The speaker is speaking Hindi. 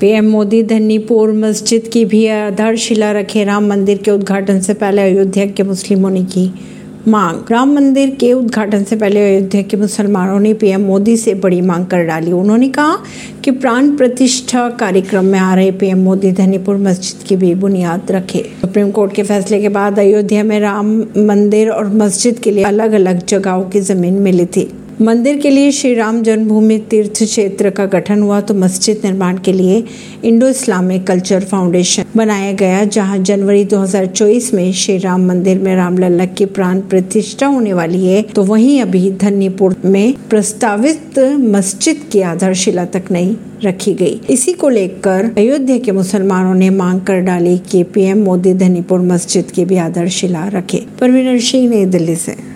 पीएम मोदी धन्नीपुर मस्जिद की भी आधारशिला रखे राम मंदिर के उद्घाटन से पहले अयोध्या के मुस्लिमों ने की मांग। राम मंदिर के उद्घाटन से पहले अयोध्या के मुसलमानों ने पीएम मोदी से बड़ी मांग कर डाली। उन्होंने कहा कि प्राण प्रतिष्ठा कार्यक्रम में आ रहे पीएम मोदी धनीपुर मस्जिद की भी बुनियाद रखे। सुप्रीम कोर्ट के फैसले के बाद अयोध्या में राम मंदिर और मस्जिद के लिए अलग अलग जगहों की ज़मीन मिली थी। मंदिर के लिए श्री राम जन्मभूमि तीर्थ क्षेत्र का गठन हुआ तो मस्जिद निर्माण के लिए इंडो इस्लामिक कल्चर फाउंडेशन बनाया गया, जहाँ जनवरी 2024 में श्री राम मंदिर में रामलला की प्राण प्रतिष्ठा होने वाली है। तो वहीं अभी धन्नीपुर में प्रस्तावित मस्जिद की आधारशिला तक नहीं रखी गई। इसी को लेकर अयोध्या के मुसलमानों ने मांग कर डाली कि पीएम मोदी धनीपुर मस्जिद की भी आधारशिला रखे। परवीन सिंह, नई दिल्ली से।